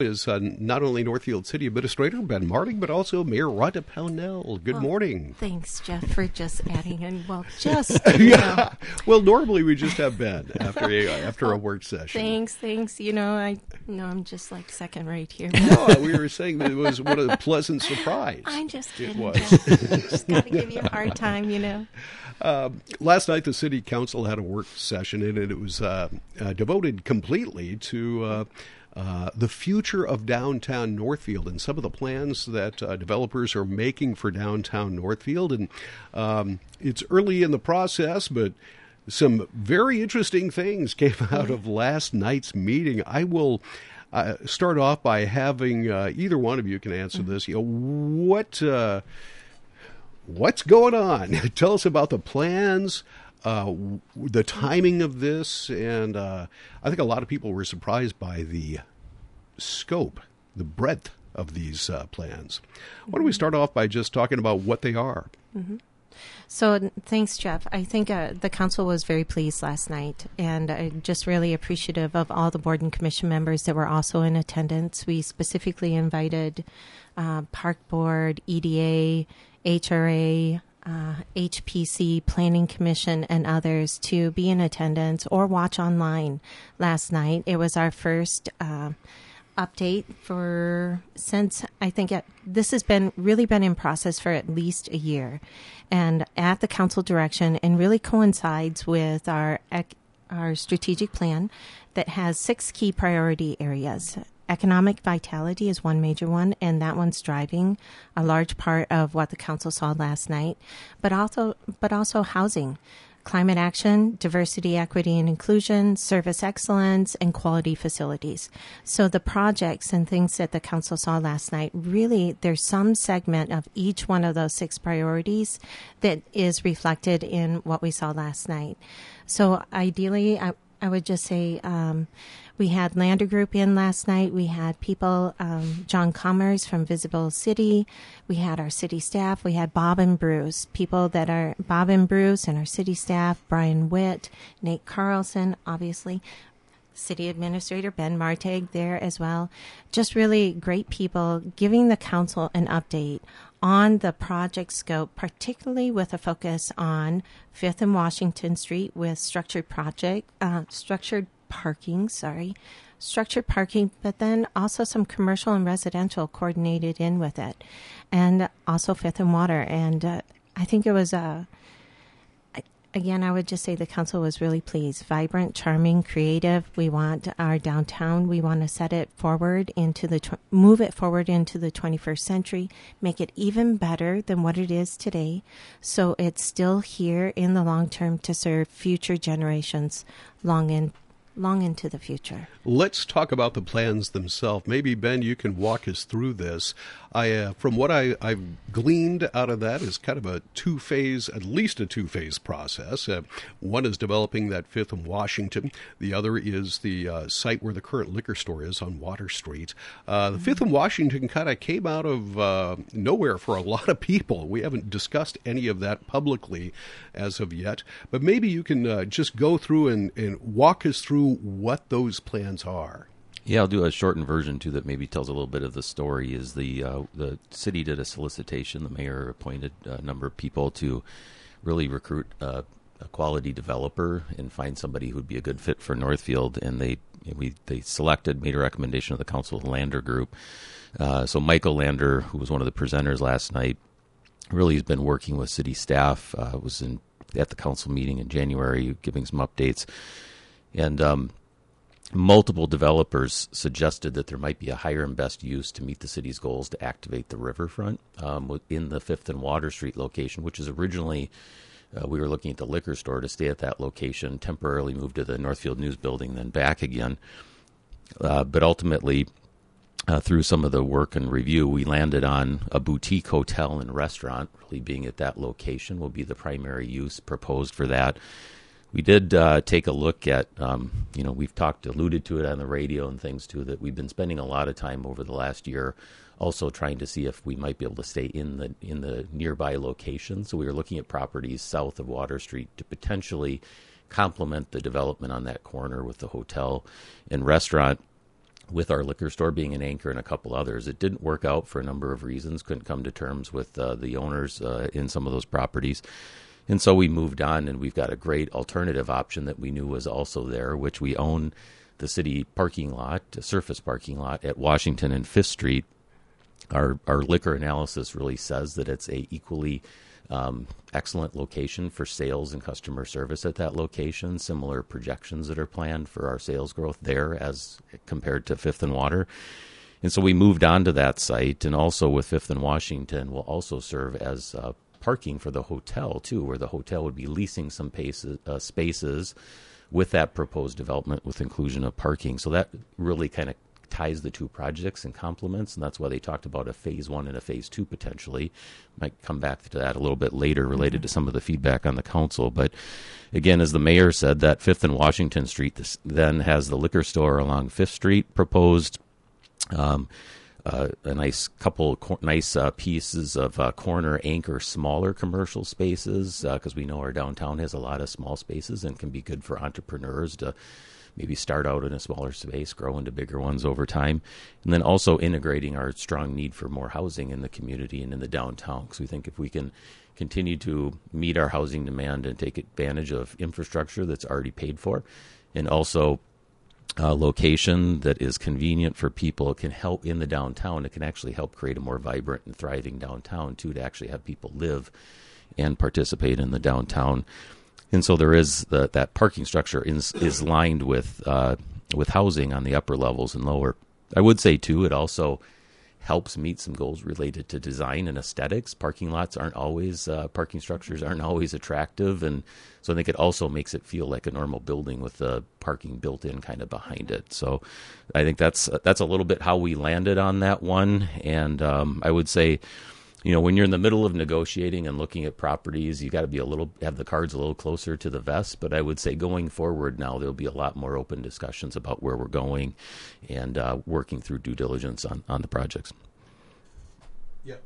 is uh, not only Northfield City Administrator Ben Martig, but also Mayor Rhonda Pownell. Good morning. Thanks, Jeff, for just adding in. Well, just yeah. Well, normally we just have Ben after a after a work session. Thanks, thanks. You know, I know I'm just like second rate here. no, we were saying that it was what a pleasant surprise. I'm just kidding. It was. just got to give you a hard time, you know. Uh, last night, the city council had a work session, and it was uh, uh, devoted completely to uh, the future of downtown Northfield and some of the plans that uh, developers are making for downtown Northfield. And um, it's early in the process, but some very interesting things came out of last night's meeting. I will. Uh, start off by having uh, either one of you can answer this. You know, what uh, what's going on? Tell us about the plans, uh, the timing of this, and uh, I think a lot of people were surprised by the scope, the breadth of these uh, plans. Why don't we start off by just talking about what they are? Mm-hmm. So, thanks, Jeff. I think uh, the council was very pleased last night, and uh, just really appreciative of all the board and commission members that were also in attendance. We specifically invited uh, Park Board, EDA, HRA, uh, HPC, Planning Commission, and others to be in attendance or watch online last night. It was our first uh, update for since I think it, this has been really been in process for at least a year, and at the council direction, and really coincides with our our strategic plan that has six key priority areas economic vitality is one major one, and that one's driving a large part of what the council saw last night. But also, but also housing, climate action, diversity, equity, and inclusion, service excellence, and quality facilities. So the projects and things that the council saw last night really there's some segment of each one of those six priorities that is reflected in what we saw last night. So ideally, I, I would just say. Um, we had Lander Group in last night. We had people, um, Jon Commers from Visible City. We had our city staff. We had Bob and Bruce, people that are Bob and Bruce and our city staff, Brian Witt, Nate Carlson, obviously. City Administrator Ben Martig there as well. Just really great people giving the council an update on the project scope, particularly with a focus on Fifth and Washington Street with structured project, uh, structured parking, sorry, structured parking, but then also some commercial and residential coordinated in with it, and also Fifth and Water. And uh, I think it was a. Uh, again, I would just say the council was really pleased. Vibrant, charming, creative. We want our downtown. We want to set it forward into the tw- move it forward into the 21st century, make it even better than what it is today, so it's still here in the long term to serve future generations long in long into the future. Let's talk about the plans themselves. Maybe Ben, you can walk us through this. I, uh, from what I, have gleaned out of that, is kind of a two phase, at least a two phase process. Uh, one is developing that Fifth and Washington. The other is the uh, site where the current liquor store is on Water Street. Uh, the mm-hmm. Fifth and Washington kind of came out of uh, nowhere for a lot of people. We haven't discussed any of that publicly as of yet, but maybe you can uh, just go through and, and walk us through what those plans are. Yeah, I'll do a shortened version too that maybe tells a little bit of the story. Is the uh, the city did a solicitation? The mayor appointed a number of people to really recruit a quality developer and find somebody who'd be a good fit for Northfield. And they we they selected, made a recommendation of the council Lander Group. Uh, so Michael Lander, who was one of the presenters last night, really has been working with city staff. Uh, was in at the council meeting in January, giving some updates, and um, multiple developers suggested that there might be a higher and best use to meet the city's goals to activate the riverfront um, in the Fifth and Water Street location, which is originally uh, we were looking at the liquor store to stay at that location, temporarily moved to the Northfield News Building, then back again. Uh, but ultimately, uh, through some of the work and review, we landed on a boutique hotel and restaurant, really being at that location will be the primary use proposed for that we did uh, take a look at, um, you know, we've talked, alluded to it on the radio and things too, that we've been spending a lot of time over the last year also trying to see if we might be able to stay in the in the nearby location. So we were looking at properties south of Water Street to potentially complement the development on that corner with the hotel and restaurant. with our liquor store being an anchor and a couple others. It didn't work out for a number of reasons. Couldn't come to terms with uh, the owners uh, in some of those properties. And so we moved on, and we've got a great alternative option that we knew was also there, which we own the city parking lot, a surface parking lot at Washington and Fifth Street. Our our liquor analysis really says that it's a equally um, excellent location for sales and customer service at that location. Similar projections that are planned for our sales growth there as compared to Fifth and Water. And so we moved on to that site, and also with Fifth and Washington will also serve as uh, parking for the hotel too, where the hotel would be leasing some paces, uh, spaces with that proposed development with inclusion of parking. So that really kind of ties the two projects and complements, and that's why they talked about a phase one and a phase two potentially. Might come back to that a little bit later related to some of the feedback on the council. But again, as the mayor said, that Fifth and Washington Street then has the liquor store along Fifth Street proposed. Um, uh, a nice couple cor- nice uh, pieces of uh, corner anchor smaller commercial spaces because uh, we know our downtown has a lot of small spaces and can be good for entrepreneurs to maybe start out in a smaller space, grow into bigger ones over time, and then also integrating our strong need for more housing in the community and in the downtown. Because we think if we can continue to meet our housing demand and take advantage of infrastructure that's already paid for, and also uh, location that is convenient for people it can help in the downtown. It can actually help create a more vibrant and thriving downtown too, to actually have people live and participate in the downtown and so there is the, that parking structure is, is lined with uh, with housing on the upper levels and lower. I would say too, it also helps meet some goals related to design and aesthetics. Parking lots aren't always uh, parking structures aren't always attractive, and so I think it also makes it feel like a normal building with the parking built in kind of behind it. So I think that's that's a little bit how we landed on that one, and um, I would say you know, when you're in the middle of negotiating and looking at properties, you got to be a little have the cards a little closer to the vest. But I would say going forward now, there'll be a lot more open discussions about where we're going and uh, working through due diligence on on the projects. Yep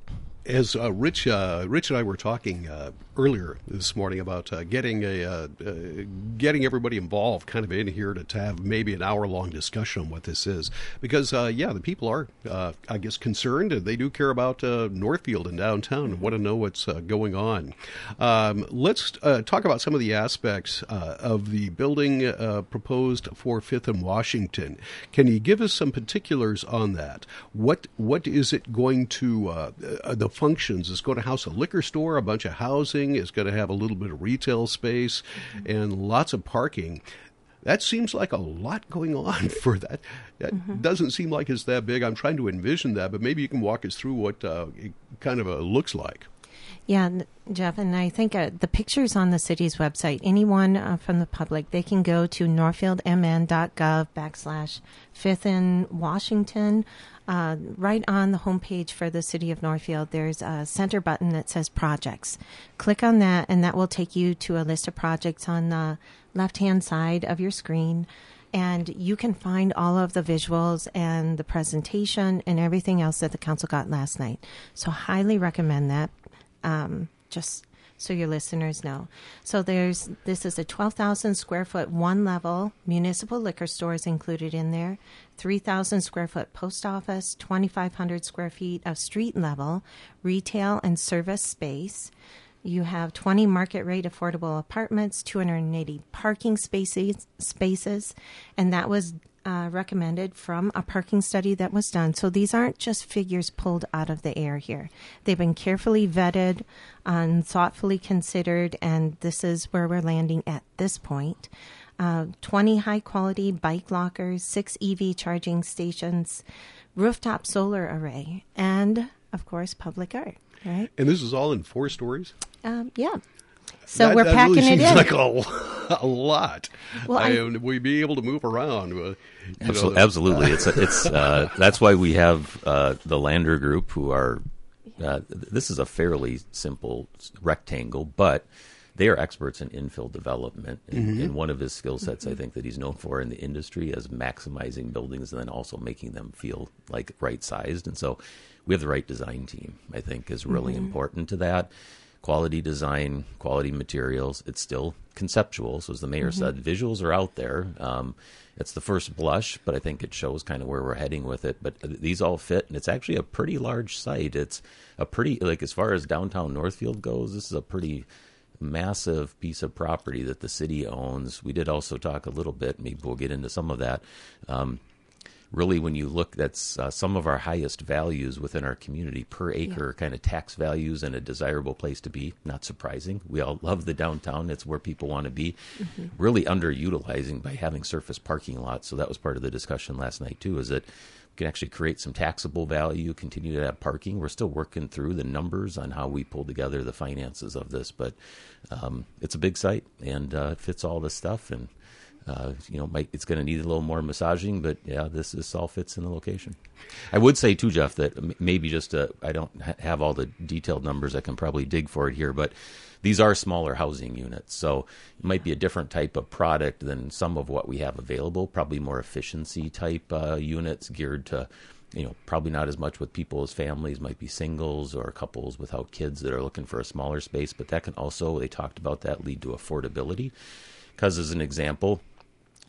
as uh, Rich, uh, Rich and I were talking uh, earlier this morning about uh, getting a uh, uh, getting everybody involved, kind of in here to, to have maybe an hour long discussion on what this is, because yeah, the people are, I guess, concerned and they do care about Northfield and downtown and want to know what's going on. Um, let's talk about some of the aspects of the building proposed for Fifth and Washington. Can you give us some particulars on that? What what is it going to the functions. It's going to house a liquor store, a bunch of housing. It's going to have a little bit of retail space, and lots of parking. That seems like a lot going on for that. That mm-hmm. doesn't seem like it's that big. I'm trying to envision that, but maybe you can walk us through what uh, it kind of uh, looks like. Yeah, Jeff, and I think uh, the pictures on the city's website. Anyone uh, from the public, they can go to northfieldmn.gov backslash Fifth in Washington uh, right on the homepage for the city of Northfield, there's a center button that says projects. Click on that, and that will take you to a list of projects on the left hand side of your screen. And you can find all of the visuals and the presentation and everything else that the council got last night. So, highly recommend that. Um, just so your listeners know. So there's this is a 12,000 square foot one level municipal liquor store is included in there. 3,000 square foot post office, 2,500 square feet of street level retail and service space. You have 20 market rate affordable apartments, 280 parking spaces, spaces, and that was uh, recommended from a parking study that was done. So these aren't just figures pulled out of the air here. They've been carefully vetted and thoughtfully considered, and this is where we're landing at this point. Uh, 20 high quality bike lockers, six EV charging stations, rooftop solar array, and of course, public art. Right. And this is all in four stories? Um, yeah. So that, we're that packing really it in. like a, a lot. Well, I, I, we be able to move around. Uh, absolutely, know, absolutely. it's it's uh, that's why we have uh, the Lander Group, who are. Uh, this is a fairly simple rectangle, but they are experts in infill development. And, mm-hmm. and one of his skill sets, mm-hmm. I think, that he's known for in the industry is maximizing buildings and then also making them feel like right sized. And so we have the right design team, I think, is really mm-hmm. important to that quality design, quality materials. It's still conceptual. So as the mayor said, visuals are out there. Um, it's the first blush, but I think it shows kind of where we're heading with it. But these all fit, and it's actually a pretty large site. It's a pretty like as far as downtown Northfield goes, this is a pretty massive piece of property that the city owns. We did also talk a little bit. Maybe we'll get into some of that. Um, really when you look that's uh, some of our highest values within our community per acre kind of tax values and a desirable place to be. Not surprising. We all love the downtown. It's where people want to be really underutilizing by having surface parking lots. So that was part of the discussion last night too is that we can actually create some taxable value continue to have parking. We're still working through the numbers on how we pull together the finances of this but um, it's a big site and uh, it fits all this stuff and uh, you know, might, it's going to need a little more massaging, but yeah, this this all fits in the location. I would say too, Jeff, that maybe just uh, I don't ha- have all the detailed numbers. I can probably dig for it here, but these are smaller housing units, so it might be a different type of product than some of what we have available. Probably more efficiency type uh, units geared to. You know, probably not as much with people as families, might be singles or couples without kids that are looking for a smaller space. But that can also, they talked about that, lead to affordability. Because, as an example,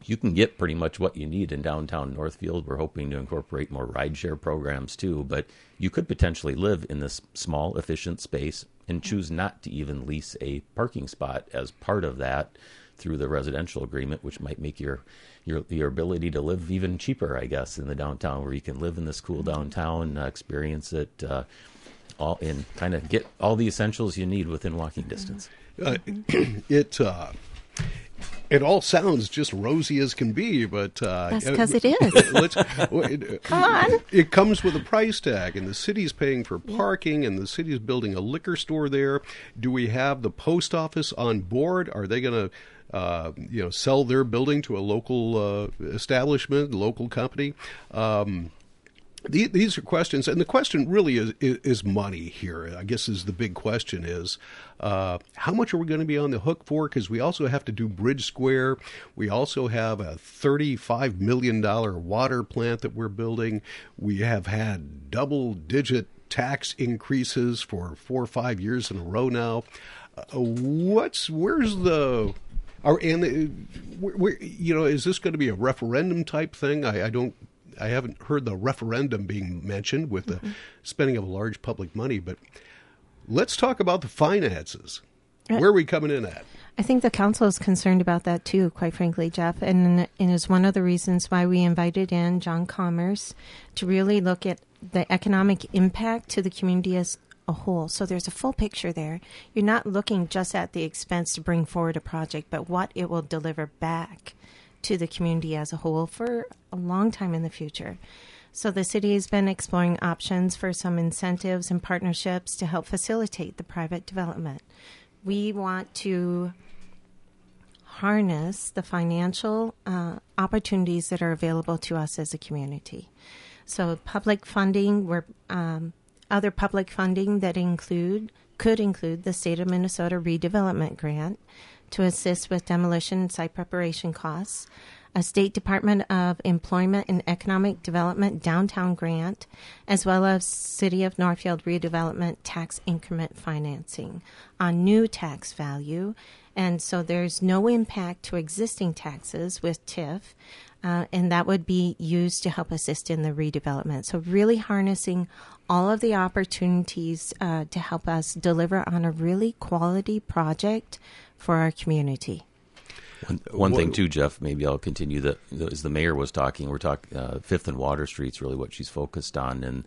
you can get pretty much what you need in downtown Northfield. We're hoping to incorporate more rideshare programs too, but you could potentially live in this small, efficient space and choose not to even lease a parking spot as part of that through the residential agreement, which might make your your your ability to live even cheaper, I guess, in the downtown, where you can live in this cool downtown, uh, experience it, uh, all and kind of get all the essentials you need within walking distance. Uh, it uh, it all sounds just rosy as can be, but uh, That's uh, 'cause it is. let's- it, Come on. It comes with a price tag, and the city's paying for parking, and the city's building a liquor store there. Do we have the post office on board? Are they going to uh, you know, sell their building to a local uh, establishment, local company? Um, the- these are questions, and the question really is, is is money here. I guess is the big question is uh, how much are we going to be on the hook for? Because we also have to do Bridge Square. We also have a thirty-five million dollar water plant that we're building. We have had double-digit tax increases for four or five years in a row now. Uh, what's where's the are and uh, where, where, you know is this going to be a referendum type thing? I, I don't I haven't heard the referendum being mentioned with the mm-hmm. spending of large public money, but let's talk about the finances. Uh, Where are we coming in at? I think the council is concerned about that too, quite frankly, Jeff, and and is one of the reasons why we invited in Jon Commers to really look at the economic impact to the community as a whole. So there's a full picture there. You're not looking just at the expense to bring forward a project, but what it will deliver back to the community as a whole for a long time in the future. So the city has been exploring options for some incentives and partnerships to help facilitate the private development. We want to harness the financial uh, opportunities that are available to us as a community. So, public funding, where um, other public funding that include could include the state of Minnesota redevelopment grant to assist with demolition and site preparation costs, a State Department of Employment and Economic Development downtown grant, as well as City of Northfield redevelopment tax increment financing on new tax value. And so there's no impact to existing taxes with TIF, uh, and that would be used to help assist in the redevelopment. So, really harnessing all of the opportunities uh, to help us deliver on a really quality project for our community. One, one Wha- thing too, Jeff. Maybe I'll continue. That as the mayor was talking, we're talking uh, Fifth and Water Street's really what she's focused on, and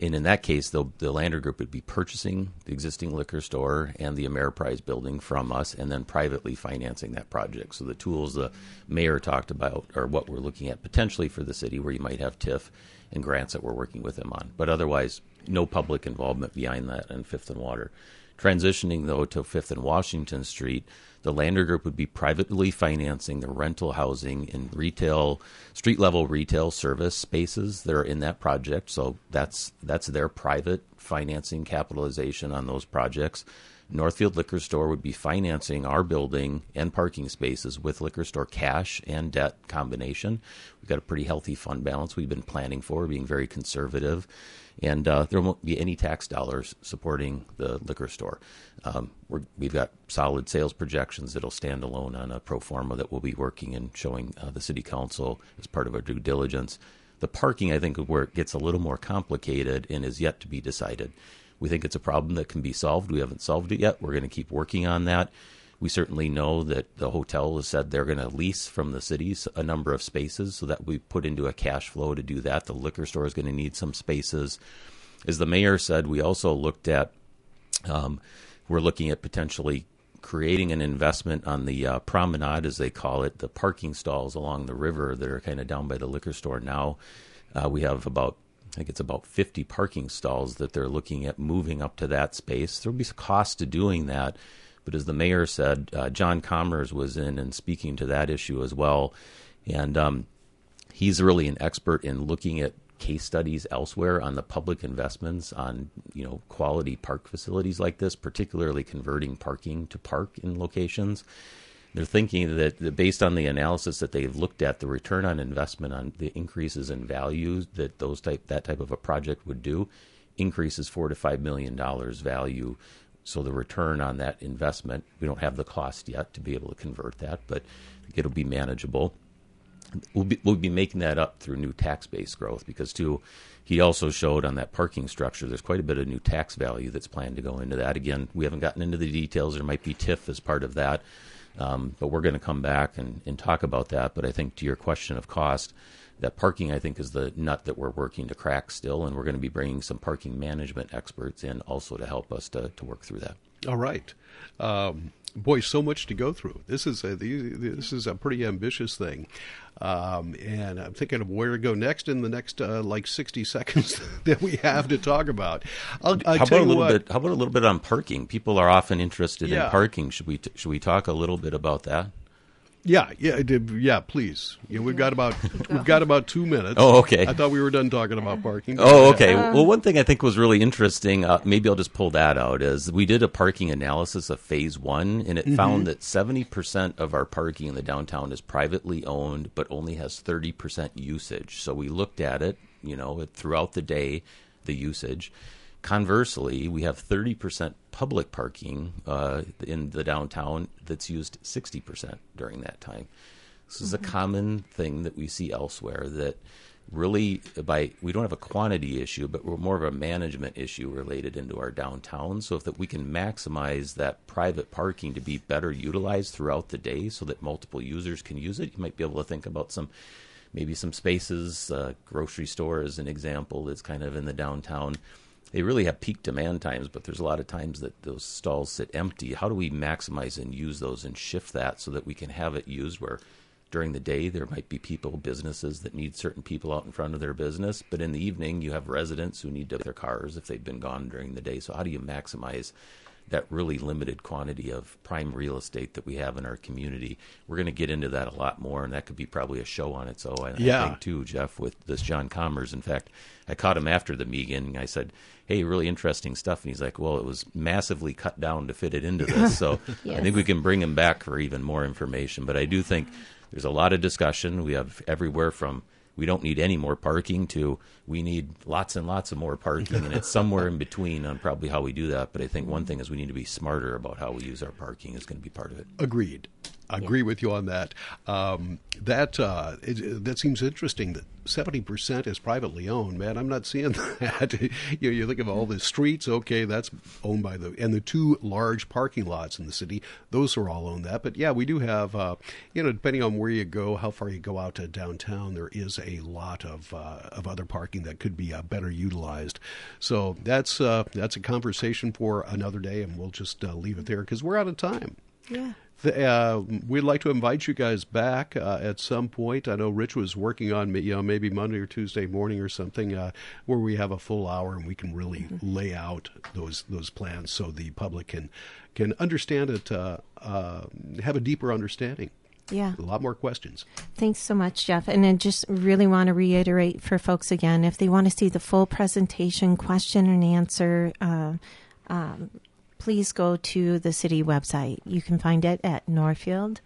and in that case, the Lander Group would be purchasing the existing liquor store and the Ameriprise building from us, and then privately financing that project. So the tools the mayor talked about are what we're looking at potentially for the city, where you might have TIF and grants that we're working with them on, but otherwise no public involvement behind that and Fifth and Water. Transitioning though to Fifth and Washington Street, the Lander Group would be privately financing the rental housing and retail, street level retail service spaces that are in that project. So that's that's their private financing capitalization on those projects. Northfield Liquor Store would be financing our building and parking spaces with liquor store cash and debt combination. We've got a pretty healthy fund balance we've been planning for, being very conservative and uh, there won't be any tax dollars supporting the liquor store. Um, we have got solid sales projections that'll stand alone on a pro forma that we'll be working and showing uh, the city council as part of our due diligence. The parking, I think, is where it gets a little more complicated and is yet to be decided. We think it's a problem that can be solved. We haven't solved it yet. We're going to keep working on that. We certainly know that the hotel has said they're going to lease from the cities a number of spaces, so that we put into a cash flow to do that. The liquor store is going to need some spaces. As the mayor said, we also looked at, um, we're looking at potentially creating an investment on the uh, promenade, as they call it, the parking stalls along the river that are kind of down by the liquor store now. Uh, we have about I think it's about 50 parking stalls that they're looking at moving up to that space. There'll be a cost to doing that, but as the mayor said, uh, Jon Commers was in and speaking to that issue as well. And um, he's really an expert in looking at case studies elsewhere on the public investments on you know quality park facilities like this, particularly converting parking to park in locations. They're thinking that, based on the analysis that they've looked at, the return on investment on the increases in value that those type that type of a project would do increases four to five million dollars value so the return on that investment, we don't have the cost yet to be able to convert that, but it'll be manageable. We'll be, we'll be making that up through new tax base growth because, too, he also showed on that parking structure there's quite a bit of new tax value that's planned to go into that. Again, we haven't gotten into the details. There might be TIF as part of that, um, but we're going to come back and, and talk about that. But I think to your question of cost, that parking, I think, is the nut that we're working to crack still, and we're going to be bringing some parking management experts in also to help us to, to work through that. All right. Um, boy, so much to go through. This is a this is a pretty ambitious thing, um, and I'm thinking of where to go next in the next uh, like 60 seconds that we have to talk about. I'll, I'll how about a little what, bit? How about a little bit on parking? People are often interested yeah. in parking. Should we t- should we talk a little bit about that? Yeah, yeah, yeah. Please, yeah, we've got about we've got about two minutes. Oh, okay. I thought we were done talking about parking. Oh, okay. Uh, well, one thing I think was really interesting. Uh, maybe I'll just pull that out. Is we did a parking analysis of phase one, and it mm-hmm. found that seventy percent of our parking in the downtown is privately owned, but only has thirty percent usage. So we looked at it, you know, throughout the day, the usage. Conversely, we have 30% public parking uh, in the downtown that's used 60% during that time. This mm-hmm. is a mm-hmm. common thing that we see elsewhere that really by we don't have a quantity issue but we're more of a management issue related into our downtown so if that we can maximize that private parking to be better utilized throughout the day so that multiple users can use it you might be able to think about some maybe some spaces uh, grocery store as an example that's kind of in the downtown they really have peak demand times, but there's a lot of times that those stalls sit empty. How do we maximize and use those and shift that so that we can have it used where during the day there might be people, businesses that need certain people out in front of their business, but in the evening you have residents who need to their cars if they've been gone during the day. So how do you maximize that really limited quantity of prime real estate that we have in our community. We're going to get into that a lot more, and that could be probably a show on its own. Yeah. I think too, Jeff, with this Jon Commers. In fact, I caught him after the meeting. I said, "Hey, really interesting stuff," and he's like, "Well, it was massively cut down to fit it into this." So yes. I think we can bring him back for even more information. But I do think there's a lot of discussion. We have everywhere from we don't need any more parking to we need lots and lots of more parking and it's somewhere in between on probably how we do that. But i think one thing is we need to be smarter about how we use our parking is going to be part of it. Agreed agree yeah. with you on that. Um, that uh, it, that seems interesting. That seventy percent is privately owned. Man, I'm not seeing that. you, know, you think of all the streets. Okay, that's owned by the and the two large parking lots in the city. Those are all owned that. But yeah, we do have. Uh, you know, depending on where you go, how far you go out to downtown, there is a lot of uh, of other parking that could be uh, better utilized. So that's uh, that's a conversation for another day, and we'll just uh, leave it there because we're out of time. Yeah. Uh, we'd like to invite you guys back uh, at some point. I know Rich was working on you know maybe Monday or Tuesday morning or something uh, where we have a full hour and we can really mm-hmm. lay out those those plans so the public can can understand it, uh, uh, have a deeper understanding. Yeah. A lot more questions. Thanks so much, Jeff. And I just really want to reiterate for folks again if they want to see the full presentation, question and answer, uh, um, please go to the city website. You can find it at Norfield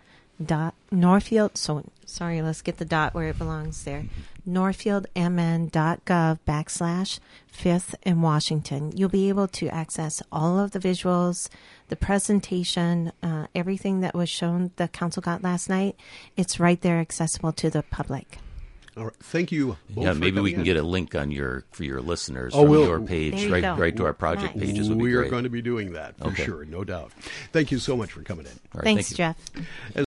dot Northfield. So sorry, let's get the dot where it belongs there. NorthfieldMN.gov backslash Fifth and Washington. You'll be able to access all of the visuals, the presentation, uh, everything that was shown the council got last night. It's right there, accessible to the public. All right. Thank you. Both Yeah, for maybe we can in. get a link on your for your listeners Oh, from we'll- your page, you right, go. right to our project Nice. pages would be we are going to be doing that for Okay. sure, no doubt. Thank you so much for coming in. All right, Thanks, thank you. Jeff.